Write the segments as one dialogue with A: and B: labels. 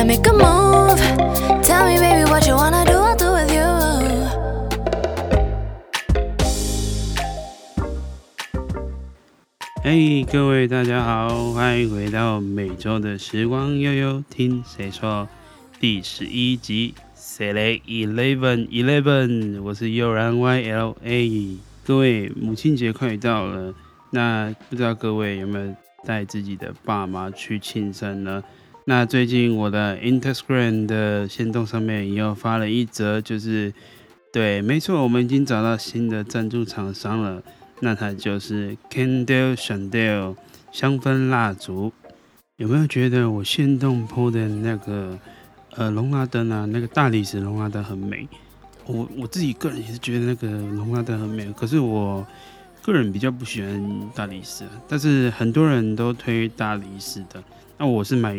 A: I make a move? Tell me, baby, what you wanna do. I'll do with
B: you.，hey, 各位大家好，欢迎回到每周的时光悠悠，听谁说第十一集，Select Eleven Eleven，我是悠然 YLA。各位母亲节快到了，那不知道各位有没有带自己的爸妈去庆生呢？那最近我的 Instagram 的限动上面又发了一则，就是对，没错，我们已经找到新的赞助厂商了。那它就是 Candle Chandel 香氛蜡烛，有没有觉得我线动铺的那个呃龙拉灯啊，那个大理石龙拉灯很美？我我自己个人也是觉得那个龙拉灯很美，可是我个人比较不喜欢大理石，但是很多人都推大理石的，那我是买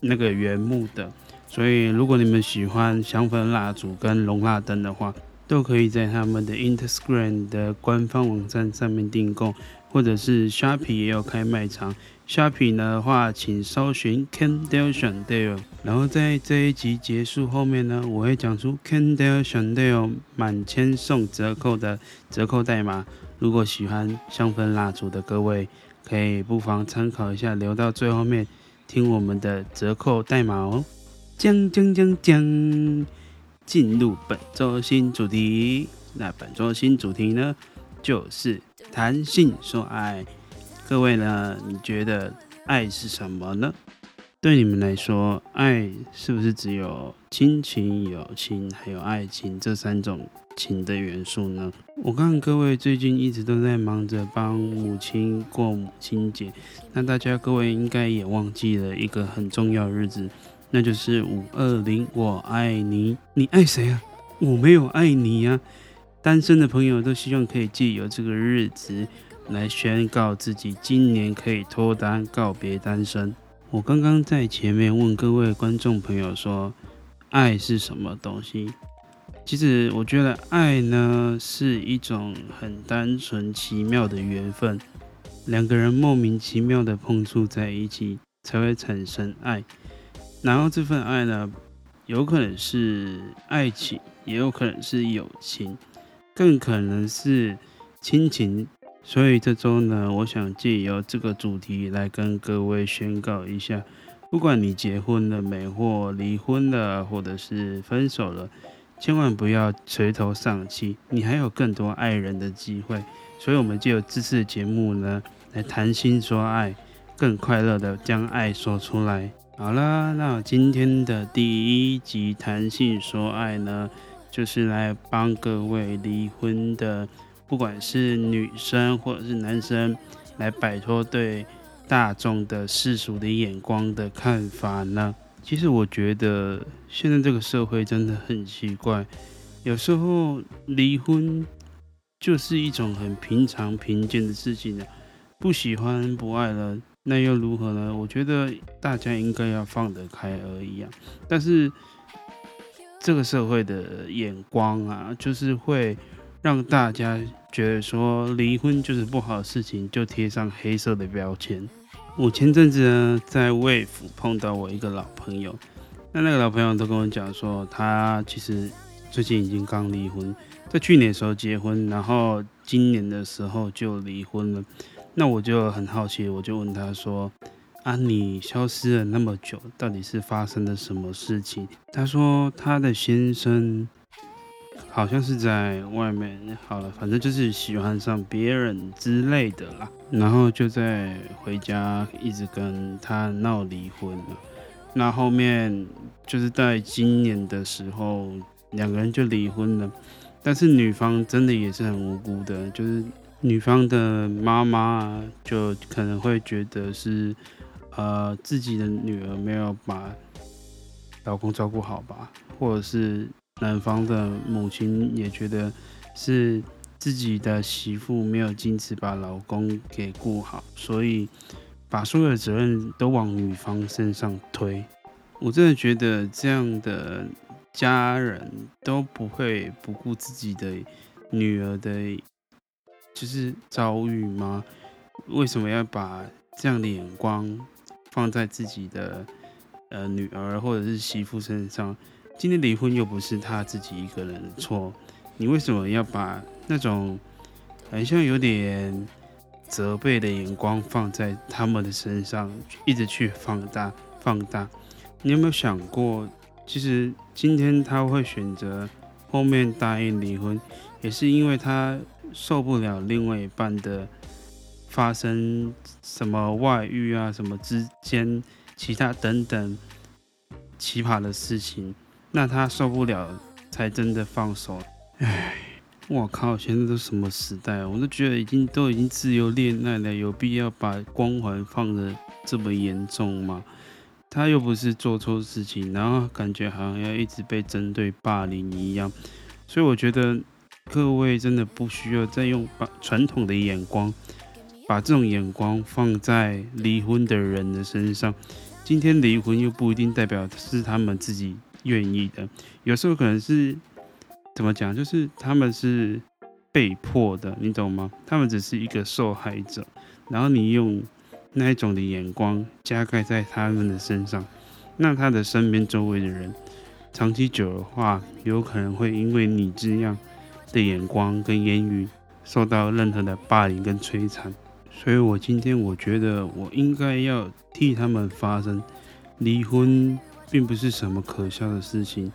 B: 那个原木的，所以如果你们喜欢香氛蜡烛跟龙蜡灯的话。都可以在他们的 Instagram 的官方网站上面订购，或者是 Shopee 也有开卖场。Shopee 的话，请搜寻 Candle Chandelle。然后在这一集结束后面呢，我会讲出 Candle Chandelle 满千送折扣的折扣代码。如果喜欢香氛蜡烛的各位，可以不妨参考一下，留到最后面听我们的折扣代码哦。将将将将。进入本周新主题，那本周新主题呢，就是谈性说爱。各位呢，你觉得爱是什么呢？对你们来说，爱是不是只有亲情、友情还有爱情这三种情的元素呢？我看各位最近一直都在忙着帮母亲过母亲节，那大家各位应该也忘记了一个很重要的日子。那就是五二零，我爱你，你爱谁啊？我没有爱你呀、啊。单身的朋友都希望可以借由这个日子来宣告自己今年可以脱单，告别单身。我刚刚在前面问各位观众朋友说，爱是什么东西？其实我觉得爱呢是一种很单纯奇妙的缘分，两个人莫名其妙的碰触在一起，才会产生爱。然后这份爱呢，有可能是爱情，也有可能是友情，更可能是亲情。所以这周呢，我想借由这个主题来跟各位宣告一下：不管你结婚了没，或离婚了，或者是分手了，千万不要垂头丧气，你还有更多爱人的机会。所以，我们借由这次节目呢，来谈心说爱，更快乐的将爱说出来。好啦，那今天的第一集谈性说爱呢，就是来帮各位离婚的，不管是女生或者是男生，来摆脱对大众的世俗的眼光的看法呢。其实我觉得现在这个社会真的很奇怪，有时候离婚就是一种很平常平静的事情了，不喜欢不爱了。那又如何呢？我觉得大家应该要放得开而已啊。但是这个社会的眼光啊，就是会让大家觉得说离婚就是不好的事情，就贴上黑色的标签。我前阵子呢，在卫府碰到我一个老朋友，那那个老朋友都跟我讲说，他其实最近已经刚离婚，在去年的时候结婚，然后今年的时候就离婚了。那我就很好奇，我就问他说：“啊，你消失了那么久，到底是发生了什么事情？”他说他的先生好像是在外面，好了，反正就是喜欢上别人之类的啦，然后就在回家一直跟他闹离婚了。那后面就是在今年的时候，两个人就离婚了，但是女方真的也是很无辜的，就是。女方的妈妈就可能会觉得是，呃，自己的女儿没有把老公照顾好吧，或者是男方的母亲也觉得是自己的媳妇没有坚持把老公给顾好，所以 把所有的责任都往女方身上推。我真的觉得这样的家人都不会不顾自己的。女儿的，就是遭遇吗？为什么要把这样的眼光放在自己的呃女儿或者是媳妇身上？今天离婚又不是他自己一个人的错，你为什么要把那种好像有点责备的眼光放在他们的身上，一直去放大放大？你有没有想过，其实今天他会选择后面答应离婚，也是因为他受不了另外一半的发生什么外遇啊，什么之间其他等等奇葩的事情，那他受不了才真的放手。唉，我靠，现在都什么时代，我都觉得已经都已经自由恋爱了，有必要把光环放得这么严重吗？他又不是做错事情，然后感觉好像要一直被针对霸凌一样，所以我觉得各位真的不需要再用把传统的眼光。把这种眼光放在离婚的人的身上，今天离婚又不一定代表是他们自己愿意的，有时候可能是怎么讲，就是他们是被迫的，你懂吗？他们只是一个受害者，然后你用那一种的眼光加盖在他们的身上，那他的身边周围的人，长期久的话，有可能会因为你这样的眼光跟言语，受到任何的霸凌跟摧残。所以，我今天我觉得我应该要替他们发声。离婚并不是什么可笑的事情，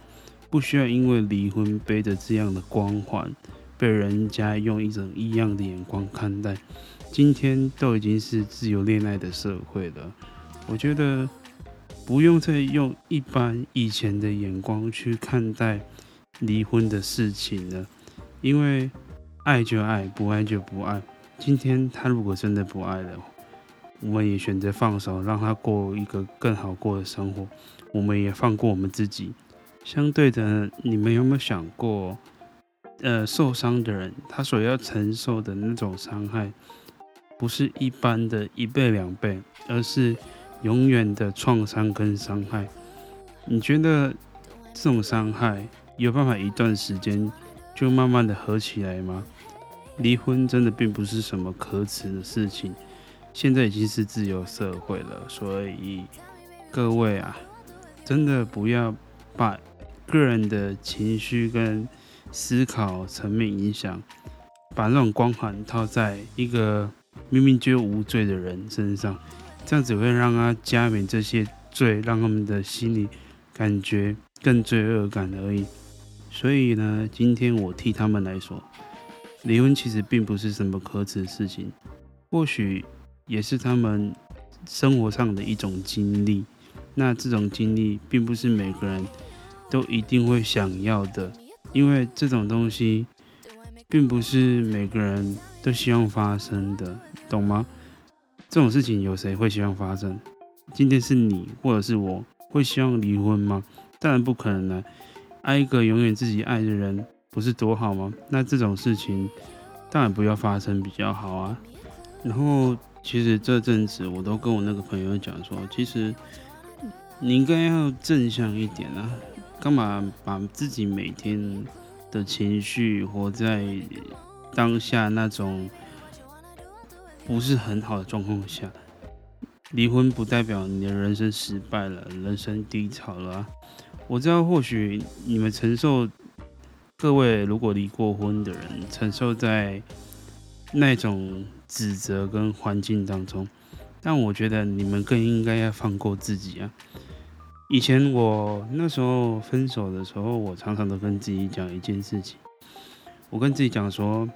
B: 不需要因为离婚背着这样的光环，被人家用一种异样的眼光看待。今天都已经是自由恋爱的社会了，我觉得不用再用一般以前的眼光去看待离婚的事情了，因为爱就爱，不爱就不爱。今天他如果真的不爱了，我们也选择放手，让他过一个更好过的生活。我们也放过我们自己。相对的，你们有没有想过，呃，受伤的人他所要承受的那种伤害，不是一般的一倍两倍，而是永远的创伤跟伤害。你觉得这种伤害有办法一段时间就慢慢的合起来吗？离婚真的并不是什么可耻的事情，现在已经是自由社会了，所以各位啊，真的不要把个人的情绪跟思考层面影响，把那种光环套在一个明明就无罪的人身上，这样只会让他加冕这些罪，让他们的心里感觉更罪恶感而已。所以呢，今天我替他们来说。离婚其实并不是什么可耻的事情，或许也是他们生活上的一种经历。那这种经历并不是每个人都一定会想要的，因为这种东西并不是每个人都希望发生的，懂吗？这种事情有谁会希望发生？今天是你或者是我会希望离婚吗？当然不可能了，爱一个永远自己爱的人。不是多好吗？那这种事情当然不要发生比较好啊。然后其实这阵子我都跟我那个朋友讲说，其实你应该要正向一点啊，干嘛把自己每天的情绪活在当下那种不是很好的状况下？离婚不代表你的人生失败了，人生低潮了啊。我知道或许你们承受。各位，如果离过婚的人，承受在那种指责跟环境当中，但我觉得你们更应该要放过自己啊！以前我那时候分手的时候，我常常都跟自己讲一件事情，我跟自己讲说，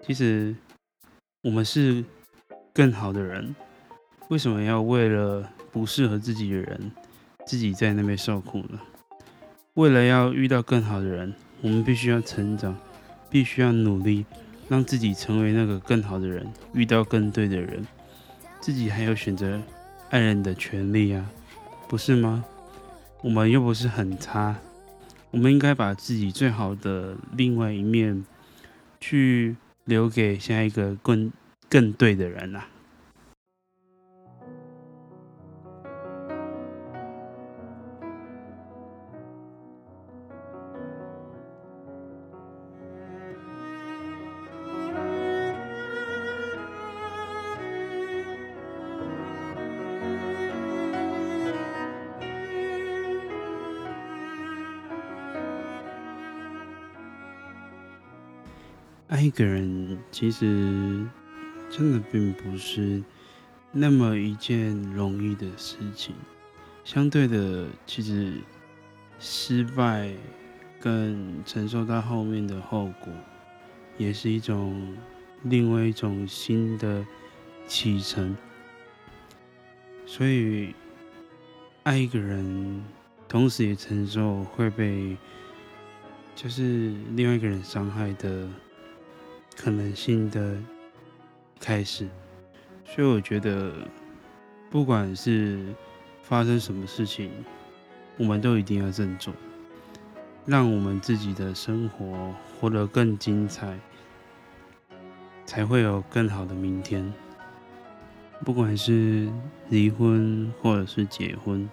B: 其实我们是更好的人，为什么要为了不适合自己的人，自己在那边受苦呢？为了要遇到更好的人，我们必须要成长，必须要努力，让自己成为那个更好的人，遇到更对的人。自己还有选择爱人的权利啊，不是吗？我们又不是很差，我们应该把自己最好的另外一面，去留给下一个更更对的人啊。爱一个人其实真的并不是那么一件容易的事情。相对的，其实失败跟承受到后面的后果，也是一种另外一种新的启程。所以，爱一个人，同时也承受会被就是另外一个人伤害的可能性的开始。所以，我觉得，不管是发生什么事情，我们都一定要振作，让我们自己的生活活得更精彩，才会有更好的明天。不管是离婚或者是结婚，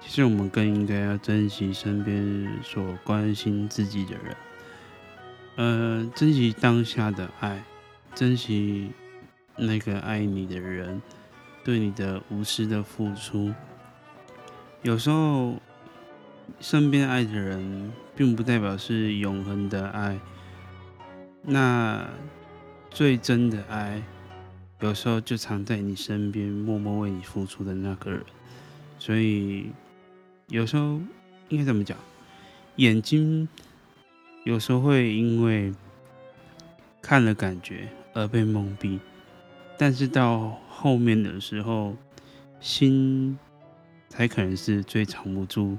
B: 其实我们更应该要珍惜身边所关心自己的人，呃，珍惜当下的爱，珍惜那个爱你的人对你的无私的付出。有时候，身边爱的人，并不代表是永恒的爱。那最真的爱。有时候就藏在你身边，默默为你付出的那个人。所以有时候应该怎么讲？眼睛有时候会因为看了感觉而被蒙蔽，但是到后面的时候，心才可能是最藏不住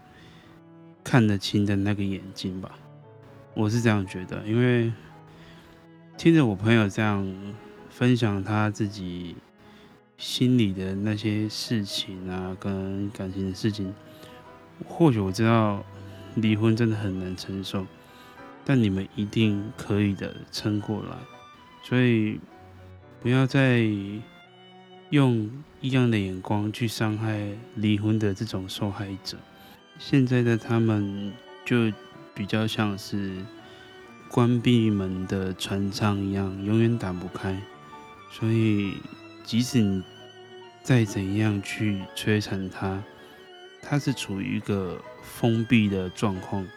B: 看得清的那个眼睛吧。我是这样觉得，因为听着我朋友这样。分享他自己心里的那些事情啊，跟感情的事情。或许我知道离婚真的很难承受，但你们一定可以的，撑过来。所以不要再用异样的眼光去伤害离婚的这种受害者。现在的他们就比较像是关闭门的船舱一样，永远打不开。所以，即使你再怎样去摧残他，他是处于一个封闭的状况。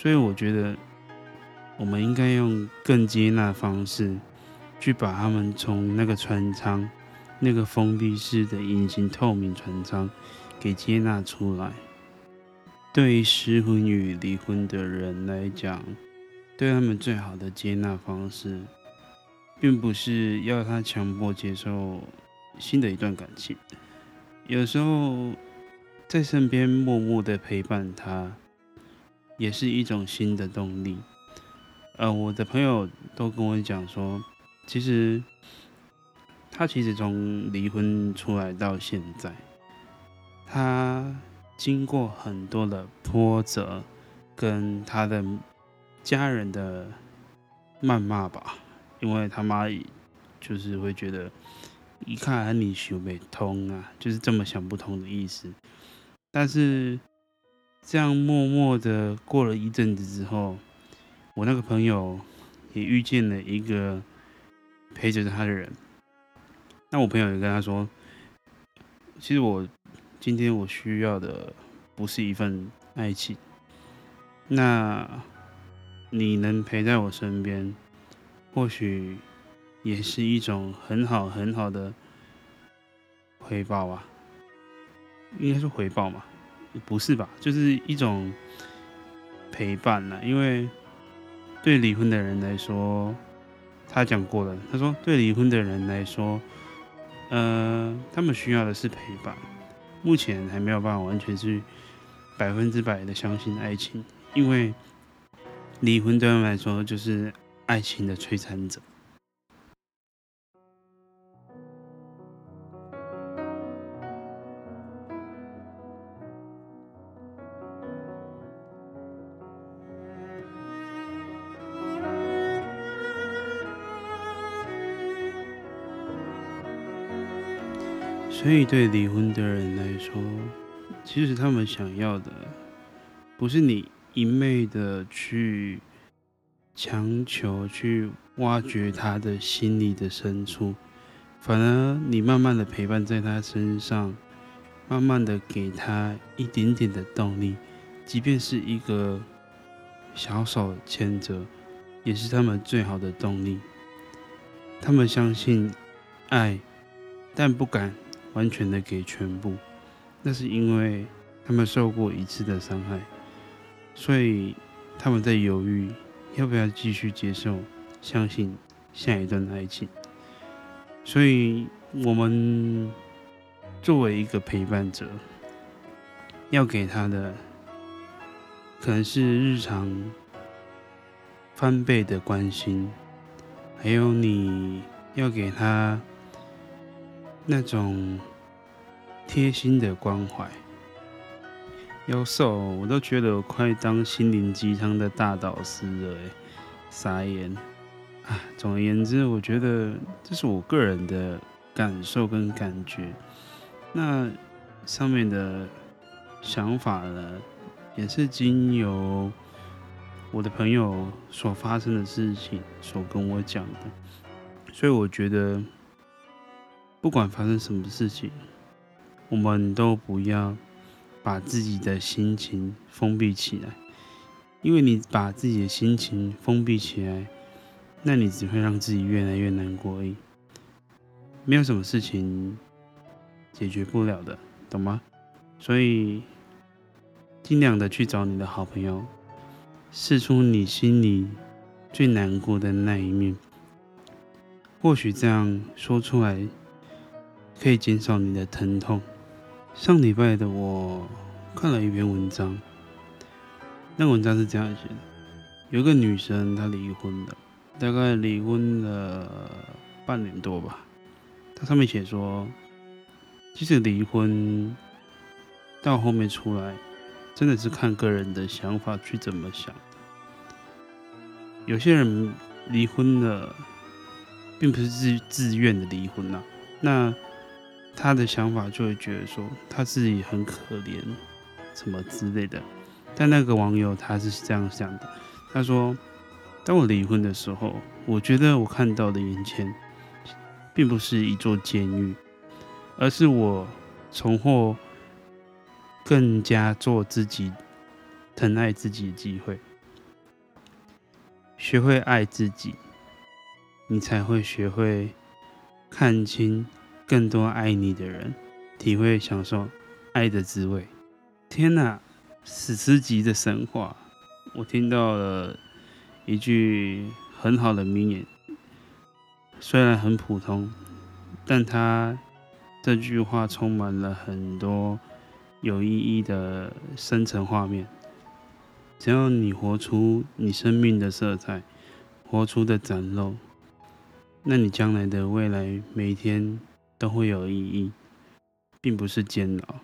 B: 所以，我觉得我们应该用更接纳的方式，去把他们从那个船舱、那个封闭式的隐形透明船舱给接纳出来。对于失婚与离婚的人来讲，对他们最好的接纳方式。并不是要他强迫接受新的一段感情，有时候在身边默默的陪伴他，也是一种新的动力。呃，我的朋友都跟我讲说，其实他其实从离婚出来到现在，他经过很多的波折，跟他的家人的谩骂吧。因为他妈就是会觉得，一看你想不通啊，就是这么想不通的意思。但是这样默默的过了一阵子之后，我那个朋友也遇见了一个陪着他的人。那我朋友也跟他说，其实我今天我需要的不是一份爱情，那你能陪在我身边，或许也是一种很好很好的回报啊，应该是回报嘛？不是吧？就是一种陪伴了。因为对离婚的人来说，他讲过了，他说对离婚的人来说，呃，他们需要的是陪伴。目前还没有办法完全是百分之百的相信爱情，因为离婚对他们来说就是。爱情的摧残者。所以，对离婚的人来说，其实他们想要的，不是你一昧的去。强求去挖掘他的心里的深处，反而你慢慢的陪伴在他身上，慢慢的给他一点点的动力，即便是一个小手牵着，也是他们最好的动力。他们相信爱，但不敢完全的给全部，那是因为他们受过一次的伤害，所以他们在犹豫要不要继续接受、相信下一段的爱情。所以，我们作为一个陪伴者，要给他的可能是日常翻倍的关心。还有你要给他那种贴心的关怀，有时候我都觉得我快当心灵鸡汤的大导师了，哎，傻眼啊！总而言之，我觉得这是我个人的感受跟感觉。那上面的想法呢，也是经由。我的朋友所发生的事情，所跟我讲的，所以我觉得，不管发生什么事情，我们都不要把自己的心情封闭起来，因为你把自己的心情封闭起来，那你只会让自己越来越难过而已。没有什么事情解决不了的，懂吗？所以尽量的去找你的好朋友。试出你心里最难过的那一面，或许这样说出来可以减少你的疼痛。上礼拜的我看了一篇文章，那文章是这样写的：有个女生她离婚了，大概离婚了半年多吧。她上面写说，即使离婚到后面出来。真的是看个人的想法去怎么想。有些人离婚了，并不是自自愿的离婚呐、啊，那他的想法就会觉得说他自己很可怜，什么之类的。但那个网友他是这样想的，他说：“当我离婚的时候，我觉得我看到的眼前，并不是一座监狱，而是我重获。”更加做自己、疼爱自己的机会，学会爱自己，你才会学会看清更多爱你的人，体会享受爱的滋味。天哪，史诗级的神话！我听到了一句很好的名言，虽然很普通，但它这句话充满了很多。有意义的深层画面，只要你活出你生命的色彩，活出的展露，那你将来的未来每一天都会有意义，并不是煎熬，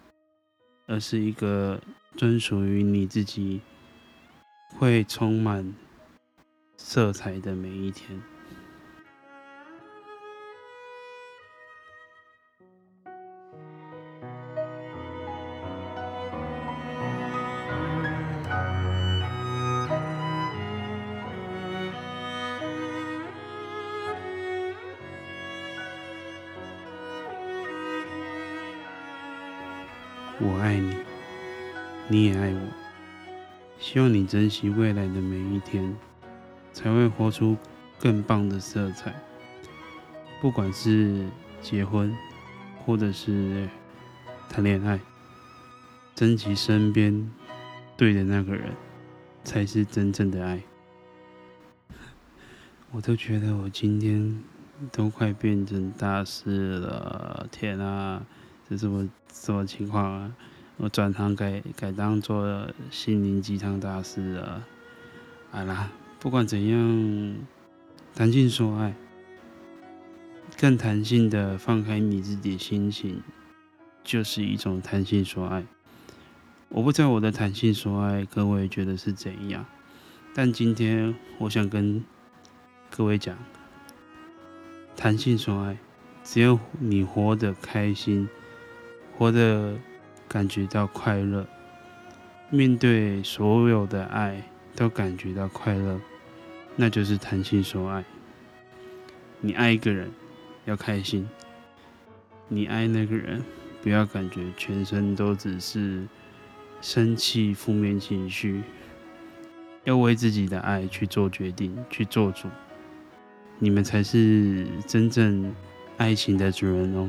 B: 而是一个专属于你自己，会充满色彩的每一天。我爱你，你也爱我。希望你珍惜未来的每一天，才会活出更棒的色彩。不管是结婚，或者是谈恋爱，珍惜身边对的那个人，才是真正的爱。我都觉得我今天都快变成大师了，天啊！这是我什么情况啊？我转行改改当做心灵鸡汤大师了。好啦，不管怎样，弹性说爱，更弹性的放开你自己的心情，就是一种弹性说爱。我不知道我的弹性说爱，各位觉得是怎样？但今天我想跟各位讲，弹性说爱，只要你活得开心。活得感觉到快乐，面对所有的爱都感觉到快乐，那就是弹性说爱。你爱一个人要开心，你爱那个人不要感觉全身都只是生气、负面情绪。要为自己的爱去做决定，去做主。你们才是真正爱情的主人哦。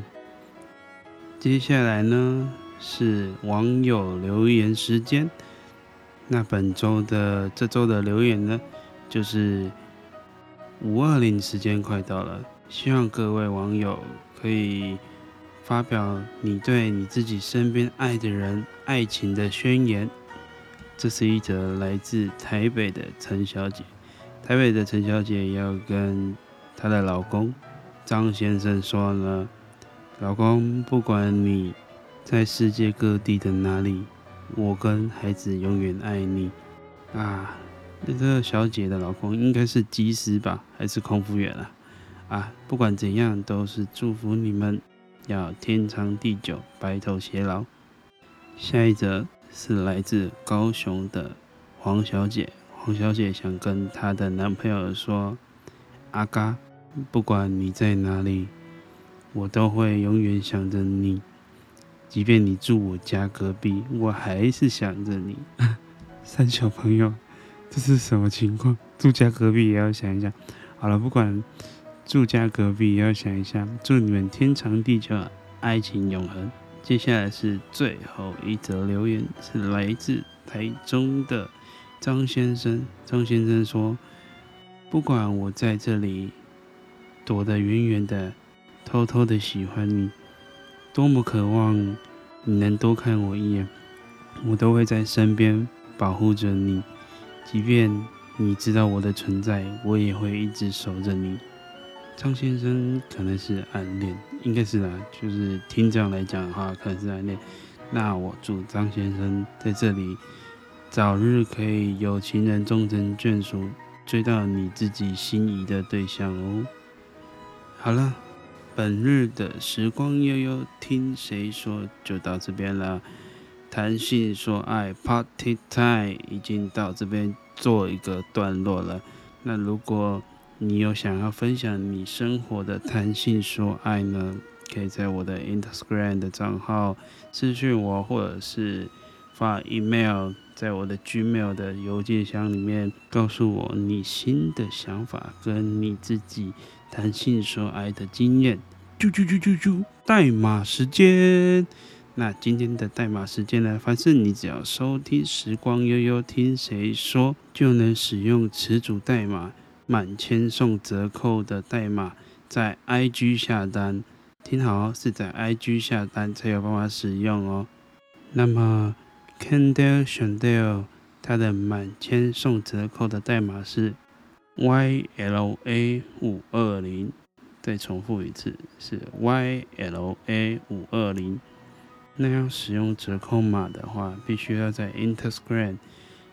B: 接下来呢，是网友留言时间。那本周的这周的留言呢，就是五二零时间快到了，希望各位网友可以发表你对你自己身边爱的人爱情的宣言。这是一则来自台北的陈小姐。台北的陈小姐要跟她的老公张先生说了：“老公，不管你在世界各地的哪里，我跟孩子永远爱你。”啊，那这个小姐的老公应该是机师吧，还是空服员啊？啊，不管怎样，都是祝福你们要天长地久，白头偕老。下一则是来自高雄的黄小姐。黄小姐想跟她的男朋友说：“阿嘎，不管你在哪里，我都会永远想着你。即便你住我家隔壁，我还是想着你。”三小朋友，这是什么情况？住家隔壁也要想一下。好了，不管住家隔壁也要想一下。祝你们天长地久，爱情永恒。接下来是最后一则留言，是来自台中的。张先生，张先生说：“不管我在这里躲得远远的，偷偷的喜欢你，多么渴望你能多看我一眼，我都会在身边保护着你。即便你知道我的存在，我也会一直守着你。”张先生可能是暗恋，应该是啦，就是听这样来讲的话，可能是暗恋。那我祝张先生在这里。早日可以有情人终成眷属，追到你自己心仪的对象哦。好了，本日的时光悠悠听谁说就到这边了。谈性说爱 Party Time 已经到这边做一个段落了。那如果你有想要分享你生活的谈性说爱呢，可以在我的 Instagram 的账号私讯我，或者是发 email。在我的 Gmail 的邮件箱里面，告诉我你新的想法跟你自己谈性说爱的经验。啾啾啾啾啾，代码时间。那今天的代码时间呢？凡是你只要收听时光悠悠听谁说，就能使用词组代码满千送折扣的代码，在 IG 下单。听好哦，是在 IG 下单才有办法使用哦。那么。Candle Chandel，它的满千送折扣的代码是 YLA 五二零。再重复一次，是 YLA 五二零。那要使用折扣码的话，必须要在 Instagram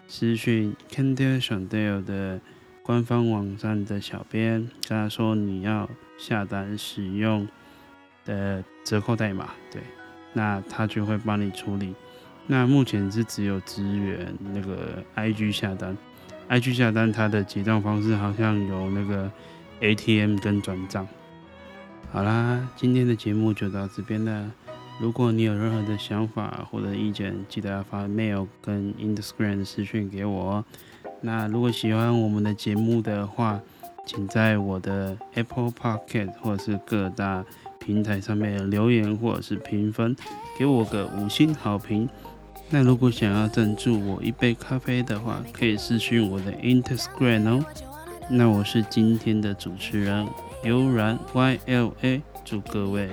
B: 私讯 Candle Chandel 的官方网站的小编，跟他说你要下单使用的折扣代码，对，那他就会帮你处理。那目前是只有支援那个 IG 下单，IG 下单它的结账方式好像有那个 ATM 跟转账。好啦，今天的节目就到这边了。如果你有任何的想法或者意见，记得要发 mail 跟 Instagram 私讯给我。那如果喜欢我们的节目的话，请在我的 Apple Pocket 或者是各大平台上面留言或者是评分，给我个五星好评。那如果想要赞助我一杯咖啡的话，可以私讯我的 Instagram 哦。那我是今天的主持人悠然 YLA，祝各位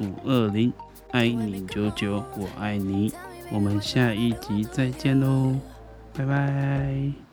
B: 五二零爱你久久，我爱你。我们下一集再见喽，拜拜。